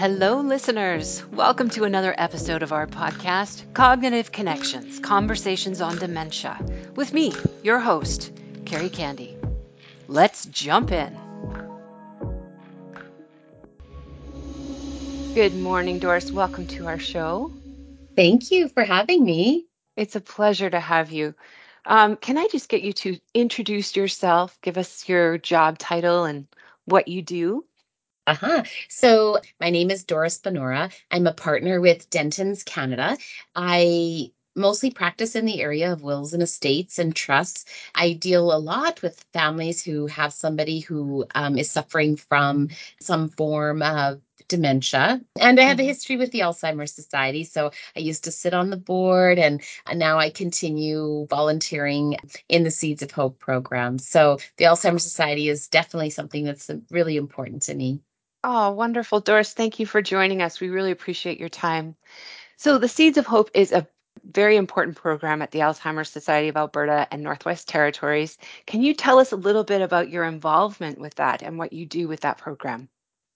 Hello, listeners. Welcome to another episode of our podcast, Cognitive Connections Conversations on Dementia, with me, your host, Carrie Candy. Let's jump in. Good morning, Doris. Welcome to our show. Thank you for having me. It's a pleasure to have you. Um, can I just get you to introduce yourself, give us your job title and what you do? Uh-huh. So my name is Doris Bonora. I'm a partner with Dentons Canada. I mostly practice in the area of wills and estates and trusts. I deal a lot with families who have somebody who um, is suffering from some form of dementia. And I have a mm-hmm. history with the Alzheimer's Society. So I used to sit on the board and, and now I continue volunteering in the Seeds of Hope program. So the Alzheimer's Society is definitely something that's really important to me. Oh, wonderful. Doris, thank you for joining us. We really appreciate your time. So, the Seeds of Hope is a very important program at the Alzheimer's Society of Alberta and Northwest Territories. Can you tell us a little bit about your involvement with that and what you do with that program?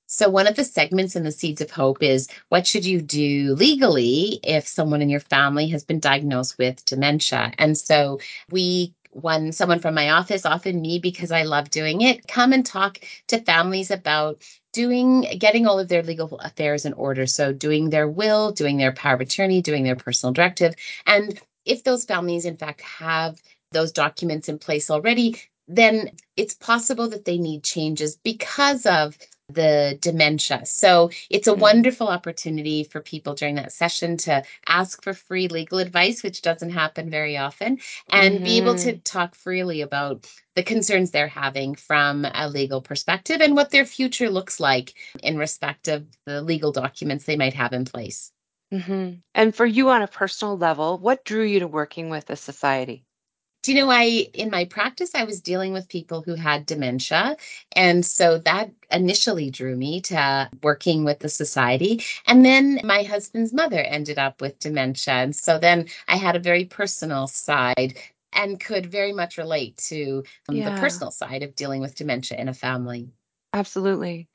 So, one of the segments in the Seeds of Hope is what should you do legally if someone in your family has been diagnosed with dementia? And so, we when someone from my office, often me because I love doing it, come and talk to families about doing getting all of their legal affairs in order. So doing their will, doing their power of attorney, doing their personal directive. And if those families in fact have those documents in place already, then it's possible that they need changes because of the dementia. So it's a mm-hmm. wonderful opportunity for people during that session to ask for free legal advice, which doesn't happen very often, and mm-hmm. be able to mm-hmm. talk freely about the concerns they're having from a legal perspective and what their future looks like in respect of the legal documents they might have in place. Mm-hmm. And for you on a personal level, what drew you to working with the society? Do you know i in my practice i was dealing with people who had dementia and so that initially drew me to working with the society and then my husband's mother ended up with dementia and so then i had a very personal side and could very much relate to um, yeah. the personal side of dealing with dementia in a family absolutely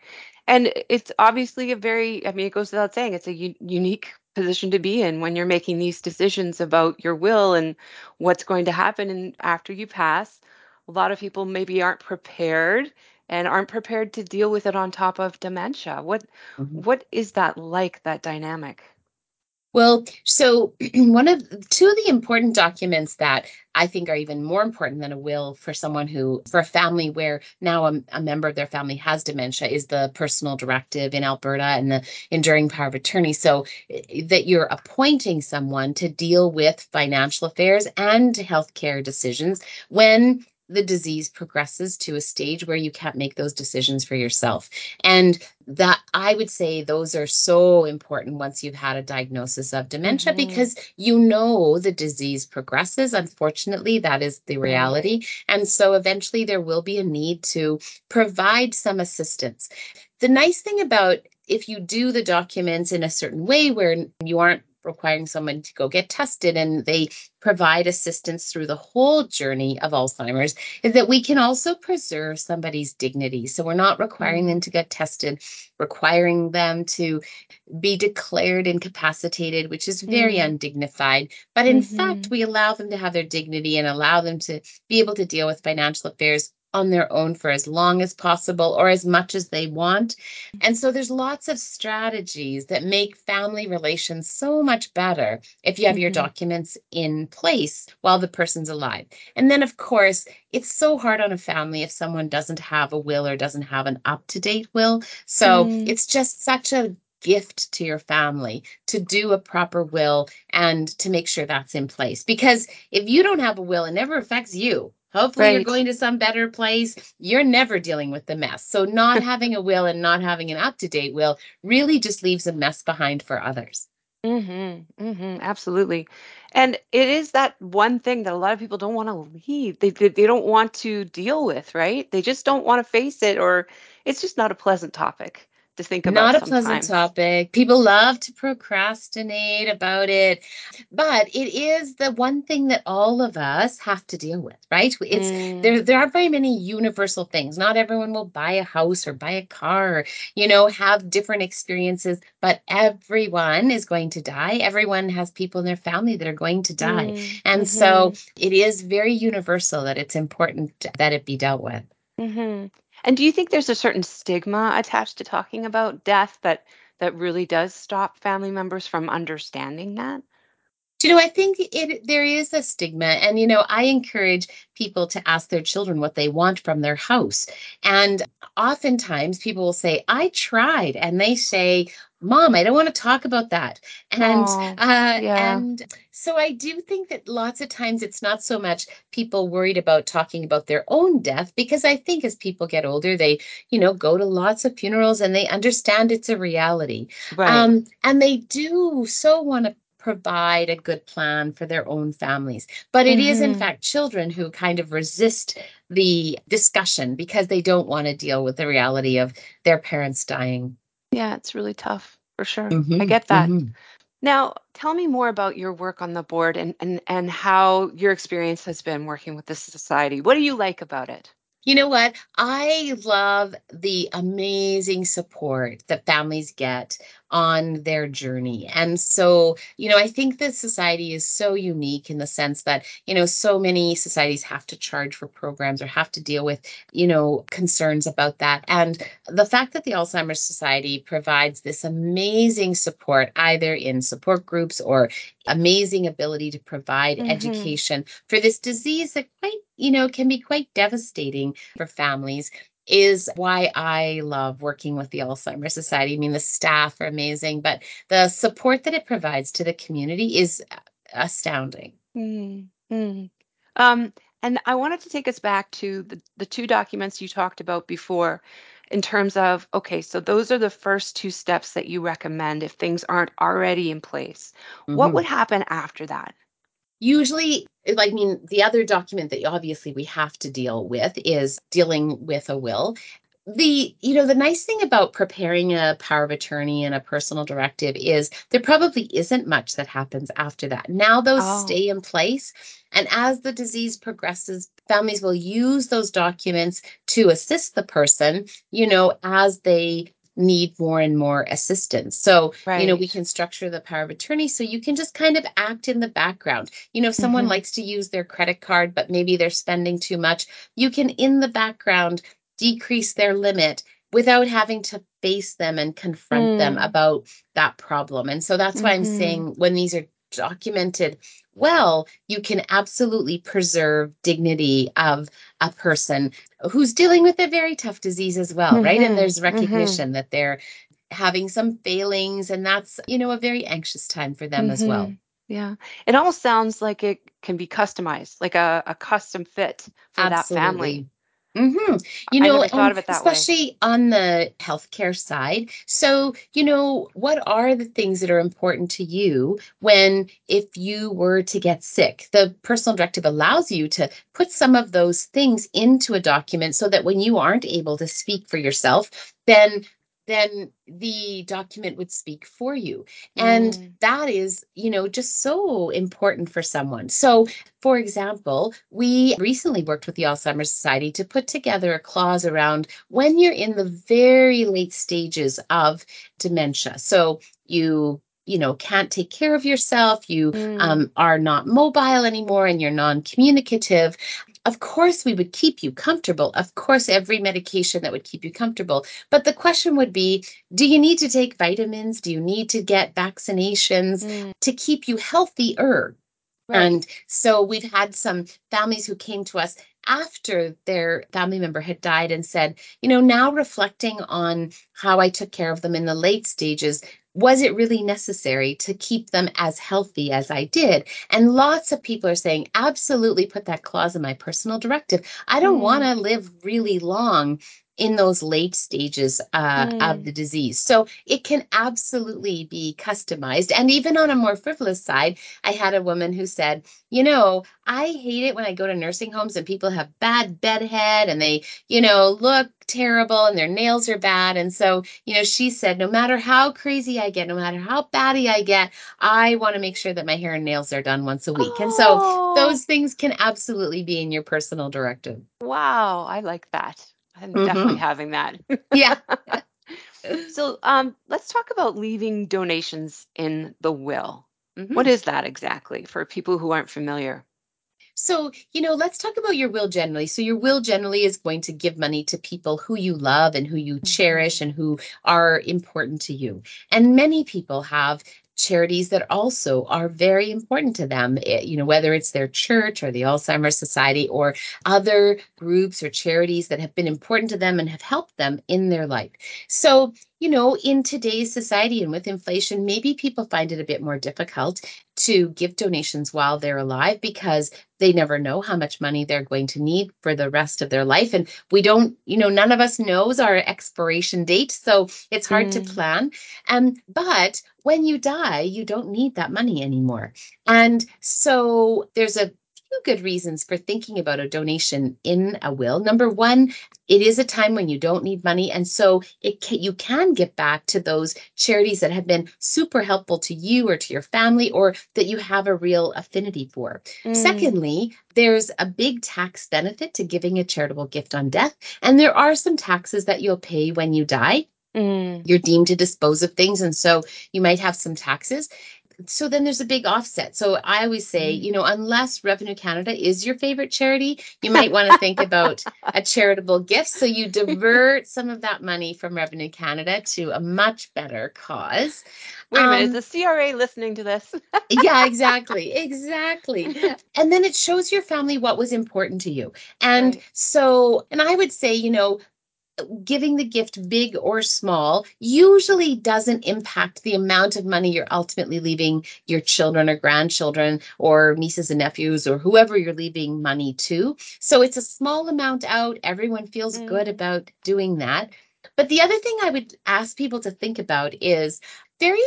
and it's obviously a very i mean it goes without saying it's a u- unique position to be in when you're making these decisions about your will and what's going to happen and after you pass. A lot of people maybe aren't prepared and aren't prepared to deal with it on top of dementia. What mm-hmm. what is that like that dynamic well, so one of two of the important documents that I think are even more important than a will for someone who, for a family where now a, a, member of their family has dementia, is the personal directive in Alberta and the enduring power of attorney. So that you're appointing someone to deal with financial affairs and healthcare decisions when the disease progresses to a stage where you can't make those decisions for yourself. And that I would say those are so important once you've had a diagnosis of dementia mm-hmm. because you know the disease progresses. Unfortunately, that is the reality. And so eventually there will be a need to provide some assistance. The nice thing about if you do the documents in a certain way where you aren't requiring someone to go get tested and they provide assistance through the whole journey of Alzheimer's is that we can also preserve somebody's dignity. So we're not requiring them to get tested, requiring them to be declared incapacitated, which is very mm. undignified. But in mm-hmm. fact, we allow them to have their dignity and allow them to be able to deal with financial affairs on their own for as long as possible or as much as they want. And so there's lots of strategies that make family relations so much better if you have mm-hmm. your documents in place while the person's alive. And then, of course, it's so hard on a family if someone doesn't have a will or doesn't have an up to date will. So mm. it's just such a gift to your family to do a proper will and to make sure that's in place. Because if you don't have a will, it never affects you. Hopefully, right. you're going to some better place. You're never dealing with the mess. So, not having a will and not having an up to date will really just leaves a mess behind for others. Mm-hmm, mm-hmm, absolutely. And it is that one thing that a lot of people don't want to leave. They, they, they don't want to deal with, right? They just don't want to face it, or it's just not a pleasant topic to think about. It. Not a pleasant topic. People love to procrastinate about it, but it is the one thing that all of us have to deal with, right? It's Mm, there there aren't very many universal things. Not everyone will buy a house or buy a car, or, you know, have different experiences, but everyone is going to die. Everyone has people in their family that are going to die. mm, And so mhm, it is very universal that it's important that it be dealt with. mhm. And do you think there's a certain stigma attached to talking about death that that really does stop family members from understanding that? You know, I think it there is a stigma, and you know, I encourage people to ask their children what they want from their house. And oftentimes people will say, I tried, and they say, Mom, I don't want to talk about that. And Oh, uh yeah. and so I do think that lots of times it's not so much people worried about talking about their own death, because I think as people get older, they, you know, go to lots of funerals and they understand it's a reality. Right. Um, and they do so want to provide a good plan for their own families. But it is, in Mhm. fact, children who kind of resist the discussion because they don't want to deal with the reality of their parents dying. Yeah, it's really tough for sure. I hmm get that. hmm Now, tell me more about your work on the board and and and how your experience has been working with this society. What do you like about it? You know what? I love the amazing support that families get on their journey. And so, you know, I think this society is so unique in the sense that, you know, so many societies have to charge for programs or have to deal with, you know, concerns about that. And the fact that the Alzheimer's Society provides this amazing support, either in support groups or amazing ability to provide Mhm. education for this disease that quite, you know, can be quite devastating for families is why I love working with the Alzheimer's Society. I mean, the staff are amazing, but the support that it provides to the community is astounding. Mm, mm. Um, and I wanted to take us back to the, the two documents you talked about before in terms of, okay, so those are the first two steps that you recommend if things aren't already in place. What would happen after that? Usually, I mean, the other document that obviously we have to deal with is dealing with a will. The, you know, the nice thing about preparing a power of attorney and a personal directive is there probably isn't much that happens after that. Now those Oh, stay in place. And as the disease progresses, families will use those documents to assist the person, you know, as they need more and more assistance. So, you know, we can structure the power of attorney so you can just kind of act in the background. You know, if someone hmm likes to use their credit card, but maybe they're spending too much, you can in the background decrease their limit without having to face them and confront them Mm, about that problem. And so that's why I'm hmm saying when these are documented well, you can absolutely preserve dignity of a person who's dealing with a very tough disease as well, right? And hmm there's hmm recognition that they're having some failings and that's, you know, a very anxious time for them as hmm well. Yeah. It almost sounds like it can be customized, like a, a custom fit for that family. Absolutely. hmm You I know, never thought of it that way. especially on the healthcare side. So, you know, what are the things that are important to you when, if you were to get sick? The personal directive allows you to put some of those things into a document so that when you aren't able to speak for yourself, then then the document would speak for you. And Mm, that is, you know, just so important for someone. So, for example, we recently worked with the Alzheimer's Society to put together a clause around when you're in the very late stages of dementia. So you you know can't take care of yourself you mm, um, are not mobile anymore and you're non-communicative of course we would keep you comfortable of course every medication that would keep you comfortable but the question would be do you need to take vitamins do you need to get vaccinations mm. to keep you healthier Right. and so we've had some families who came to us after their family member had died and said, you know, now reflecting on how I took care of them in the late stages, was it really necessary to keep them as healthy as I did? And lots of people are saying, absolutely put that clause in my personal directive. I don't want Mm, to live really long in those late stages uh, mm. of the disease. So it can absolutely be customized. And even on a more frivolous side, I had a woman who said, you know, I hate it when I go to nursing homes and people have bad bedhead and they, you know, look terrible and their nails are bad. And so, you know, she said, no matter how crazy I get, no matter how batty I get, I want to make sure that my hair and nails are done once a week. Oh. And so oh. those things can absolutely be in your personal directive. Wow, I like that. I'm mm-hmm. definitely having that. yeah. so um, let's talk about leaving donations in the will. Mm-hmm. What is that exactly for people who aren't familiar? So, you know, let's talk about your will generally. So, your will generally is going to give money to people who you love and who you mm-hmm. cherish and who are important to you. And many people have charities that also are very important to them, eh, you know, whether it's their church or the Alzheimer's Society or other groups or charities that have been important to them and have helped them in their life. So, you know, in today's society and with inflation, maybe people find it a bit more difficult to give donations while they're alive because they never know how much money they're going to need for the rest of their life. And we don't, you know, none of us knows our expiration date. So it's hard mm. to plan. Um, but when you die, you don't need that money anymore. And so there's a few good reasons for thinking about a donation in a will. Number one, it is a time when you don't need money, and so it can, you can get back to those charities that have been super helpful to you or to your family, or that you have a real affinity for. Mm. Secondly, there's a big tax benefit to giving a charitable gift on death, and there are some taxes that you'll pay when you die. Mm. You're deemed to dispose of things, and so you might have some taxes so then there's a big offset. So I always say, mm. you know, unless Revenue Canada is your favorite charity, you might want to think about a charitable gift. So you divert some of that money from Revenue Canada to a much better cause. Wait a um, minute, is the CRA listening to this? yeah, exactly. Exactly. And then it shows your family what was important to you. And right. so, and I would say, you know, giving the gift big or small usually doesn't impact the amount of money you're ultimately leaving your children or grandchildren or nieces and nephews or whoever you're leaving money to. So it's a small amount out. Everyone feels mm. good about doing that. But the other thing I would ask people to think about is very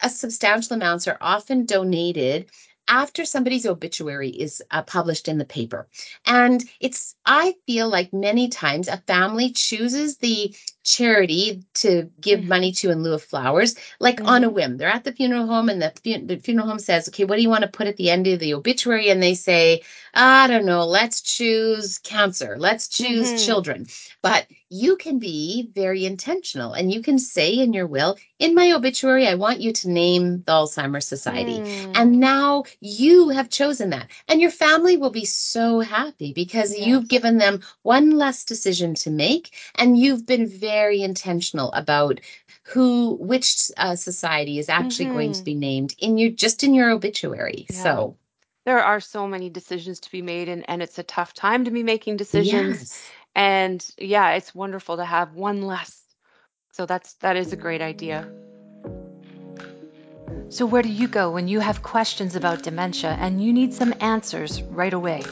uh, substantial amounts are often donated after somebody's obituary is uh, published in the paper. And it's, I feel like many times a family chooses the charity to give mm-hmm. money to in lieu of flowers, like mm-hmm. on a mm-hmm. whim. They're at the funeral home and the, the funeral home says, okay, what do you want to put at the end of the obituary? And they say, I don't know, let's choose cancer, let's choose mm-hmm. children. But you can be very intentional and you can say in your will, in my obituary, I want you to name the Alzheimer's Society. Mm. And now you have chosen that. And your family will be so happy because yes. you've given them one less decision to make and you've been very intentional about who which uh, society is actually mm-hmm. going to mm-hmm. be named in your just in your obituary. Yeah. So there are so many decisions to be made and, and it's a tough time to be making decisions. Yes. And yeah, it's wonderful to have one less. So that's that is a great idea. So where do you go when you have questions about dementia and you need some answers right away?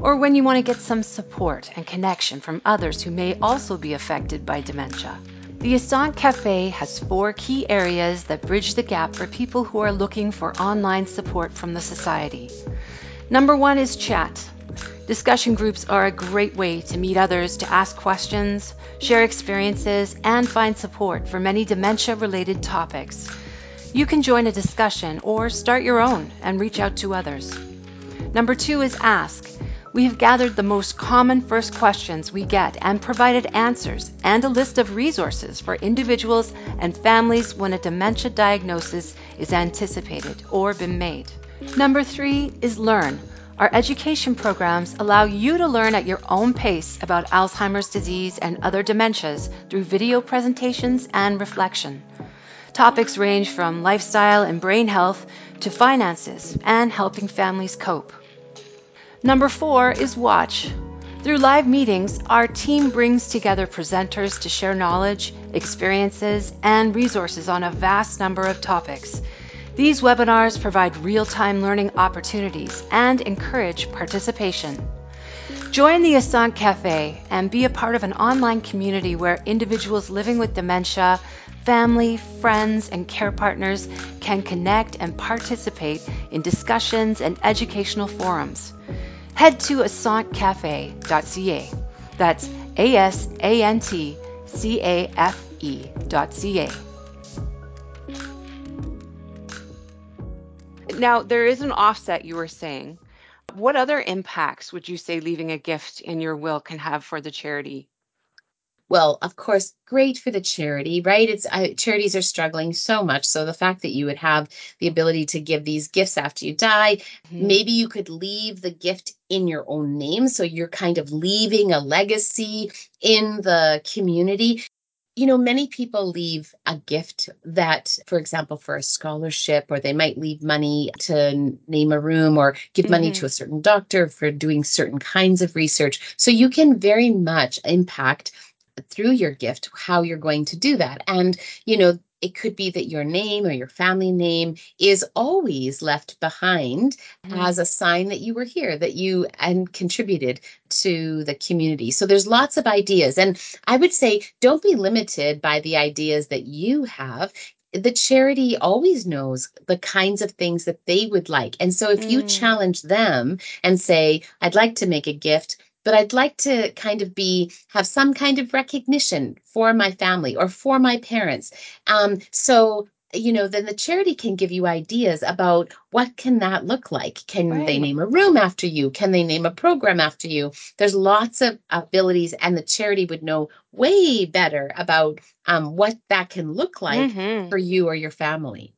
Or when you want to get some support and connection from others who may also be affected by dementia? The ASANT Cafe has four key areas that bridge the gap for people who are looking for online support from the Society. Number one is chat. Discussion groups are a great way to meet others to ask questions, share experiences, and find support for many dementia related topics. You can join a discussion or start your own and reach out to others. Number two is ask. We have gathered the most common first questions we get and provided answers and a list of resources for individuals and families when a dementia diagnosis is anticipated or been made. Number three is learn. Our education programs allow you to learn at your own pace about Alzheimer's disease and other dementias through video presentations and reflection. Topics range from lifestyle and brain health to finances and helping families cope. Number four is watch. Through live meetings, our team brings together presenters to share knowledge, experiences, and resources on a vast number of topics. These webinars provide real time learning opportunities and encourage participation. Join the ASANT Cafe and be a part of an online community where individuals living with dementia, family, friends, and care partners can connect and participate in discussions and educational forums. Head to assantcafe.ca. That's A S A N T C A F E.ca. Now, there is an offset you were saying. What other impacts would you say leaving a gift in your will can have for the charity? Well, of course, great for the charity, right? It's uh, charities are struggling so much. So the fact that you would have the ability to give these gifts after you die, mm-hmm. maybe you could leave the gift in your own name. So you're kind of leaving a legacy in the community you know, many people leave a gift that, for example, for a scholarship, or they might leave money to name a room or give mm-hmm. money to a certain doctor for doing certain kinds of research. So you can very much impact through your gift how you're going to do that. And, you know, it could be that your name or your family name is always left behind mm-hmm. as a sign that you were here, that you and contributed to the community. So there's lots of ideas. And I would say don't be limited by the ideas that you have the charity always knows the kinds of things that they would like. And so if mm. you challenge them and say, I'd like to make a gift but I'd like to kind of be have some kind of recognition for my family or for my parents. Um, so you know then the charity can give you ideas about what can that look like can right. they name a room after you can they name a program after you there's lots of abilities and the charity would know way better about um, what that can look like mm-hmm. for you or your family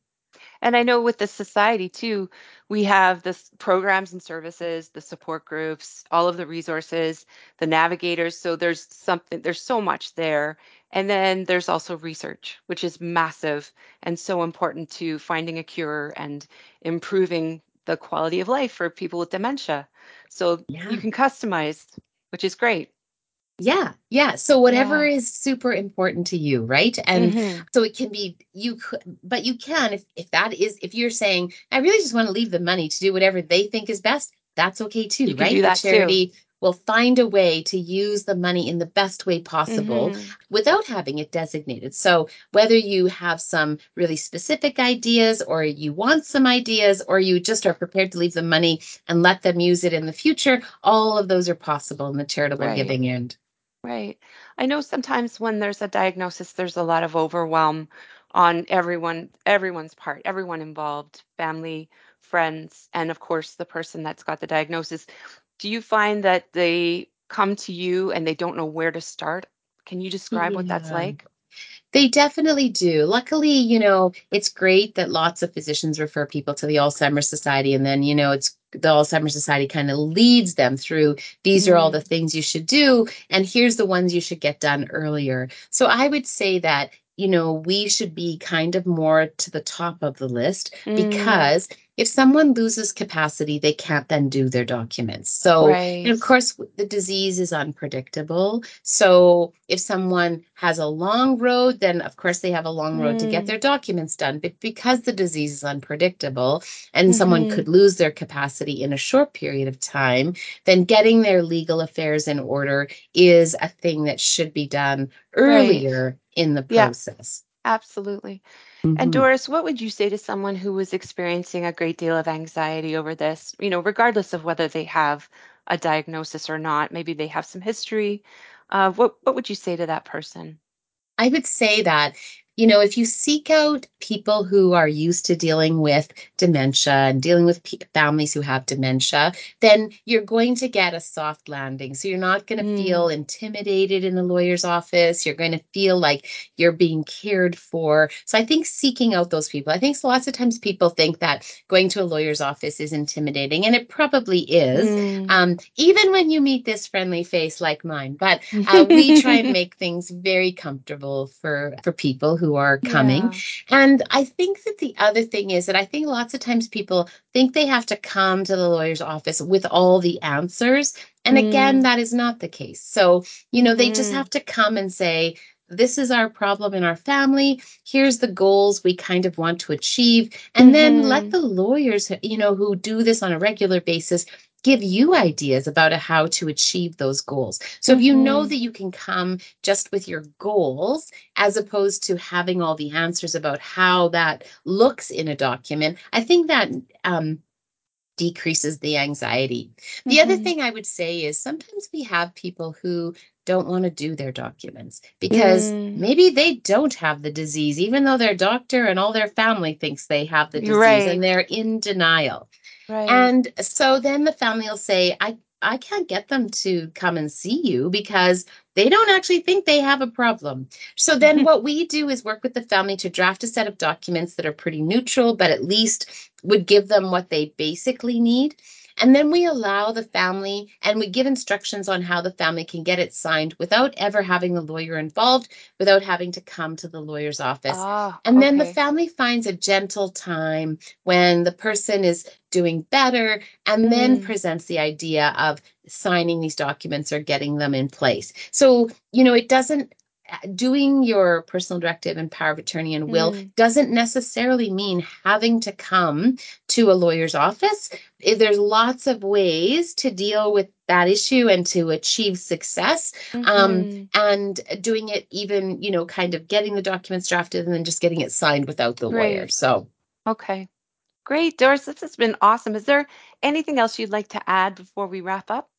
and I know with the society too, we have the programs and services, the support groups, all of the resources, the navigators. So there's something, there's so much there. And then there's also research, which is massive and so important to finding a cure and improving the quality of life for people with dementia. So yeah. you can customize, which is great. Yeah, yeah. So whatever yeah. is super important to you, right? And mm-hmm. so it can be you could, but you can if if that is if you're saying I really just want to leave the money to do whatever they think is best, that's okay too, you right? that the charity too will find a way to use the money in the best way possible mm-hmm. without having it designated. So, whether you have some really specific ideas, or you want some ideas, or you just are prepared to leave the money and let them use it in the future, all of those are possible in the charitable right. giving end. Right. I know sometimes when there's a diagnosis, there's a lot of overwhelm on everyone, everyone's part, everyone involved, family, friends, and of course the person that's got the diagnosis. Do you find that they come to you and they don't know where to start? Can you describe what that's like? They definitely do. Luckily, you know, it's great that lots of physicians refer people to the Alzheimer's Society. And then, you know, it's the Alzheimer's Society kind of leads them through these are all the mm. things you should do. And here's the ones you should get done earlier. So I would say that, you know, we should be kind of more to the top of the list mm. because if someone loses capacity, they can't then do their documents. So, right. and of course, the disease is unpredictable. So, if someone has a long road, then of course they have a long road mm. to get mm. their documents done. But because the disease is unpredictable and mm-hmm. someone could lose their capacity in a short period of time, then getting their legal affairs in order is a thing that should be done earlier right. in the process. Yeah, absolutely. Mm-hmm. And Doris, what would you say to someone who was experiencing a great deal of anxiety over this, you know, regardless of whether they have a diagnosis or not? Maybe they have some history. Uh, what what would you say to that person? I would say that you know, if you seek out people who are used to dealing with dementia and dealing with p- families who have dementia, then you're going to get a soft landing. So you're not going to mm. feel intimidated in the lawyer's office. You're going to feel like you're being cared for. So I think seeking out those people, I think lots of times people think that going to a lawyer's office is intimidating, and it probably is, mm. um, even when you meet this friendly face like mine. But uh, we try and make things very comfortable for for people who who are coming. Yeah. And I think that the other thing is that I think lots of times people think they have to come to the lawyer's office with all the answers. And mm. again, that is not the case. So, you know, they mm. just have to come and say, this is our problem in our family here's the goals we kind of want to achieve and mm-hmm. then let mm-hmm. the lawyers you know who do this on a regular basis give you ideas about how to achieve those goals. So if you know Mhm. that you can come just with your goals as opposed to having all the answers about how that looks in a document, I think that um, decreases the anxiety. The other Mhm. thing I would say is sometimes we have people who don't want to do their documents because Mm. maybe they don't have the disease, even though their doctor and all their family thinks they have the disease right. and they're in denial. Right. And so then the family will say, I, I can't get them to come and see you because they don't actually think they have a problem. So then what we do is work with the family to draft a set of documents that are pretty neutral, but at least would give them what they basically need. And then we allow the family and we give instructions on how the family can get it signed without ever having the lawyer involved, without having to come to the lawyer's office. Ah, And then the family finds a gentle time when the person is doing better and then Mm. presents the idea of signing these documents or getting them in place. So, you know, it doesn't doing your personal directive and power of attorney and will Mm. doesn't necessarily mean having to come to a lawyer's office. There's lots of ways to deal with that issue and to achieve success. Um, Mhm. and doing it even, you know, kind of getting the documents drafted and then just getting it signed without the lawyer. So Okay. Great, Doris. This has been awesome. Is there anything else you'd like to add before we wrap up?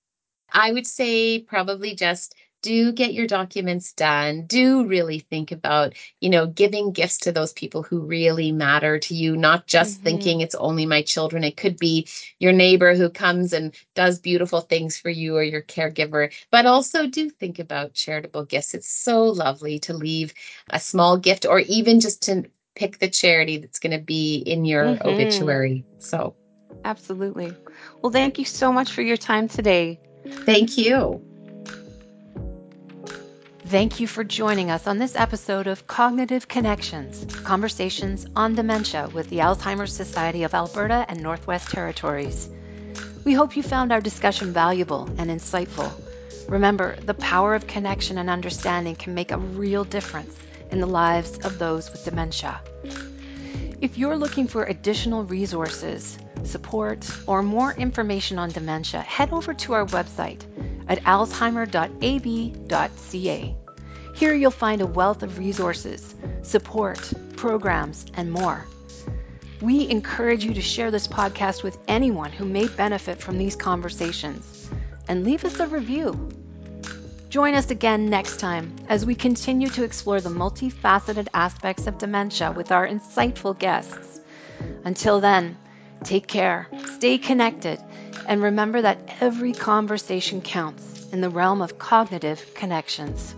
I would say probably just do get your documents done. Do really think about, you know, giving gifts to those people who really matter to you, not just Mhm. thinking it's only my children. It could be your neighbor who comes and does beautiful things for you or your caregiver, but also do think about charitable gifts. It's so lovely to leave a small gift or even just to pick the charity that's going to be in your Mhm. obituary. So Absolutely. Well, thank you so much for your time today. thank you. Thank you for joining us on this episode of Cognitive Connections Conversations on Dementia with the Alzheimer's Society of Alberta and Northwest Territories. We hope you found our discussion valuable and insightful. Remember, the power of connection and understanding can make a real difference in the lives of those with dementia. If you're looking for additional resources, support, or more information on dementia, head over to our website at alzheimer.ab.ca. Here you'll find a wealth of resources, support, programs, and more. We encourage you to share this podcast with anyone who may benefit from these conversations and leave us a review. Join us again next time as we continue to explore the multifaceted aspects of dementia with our insightful guests. Until then, take care, stay connected, and remember that every conversation counts in the realm of cognitive connections.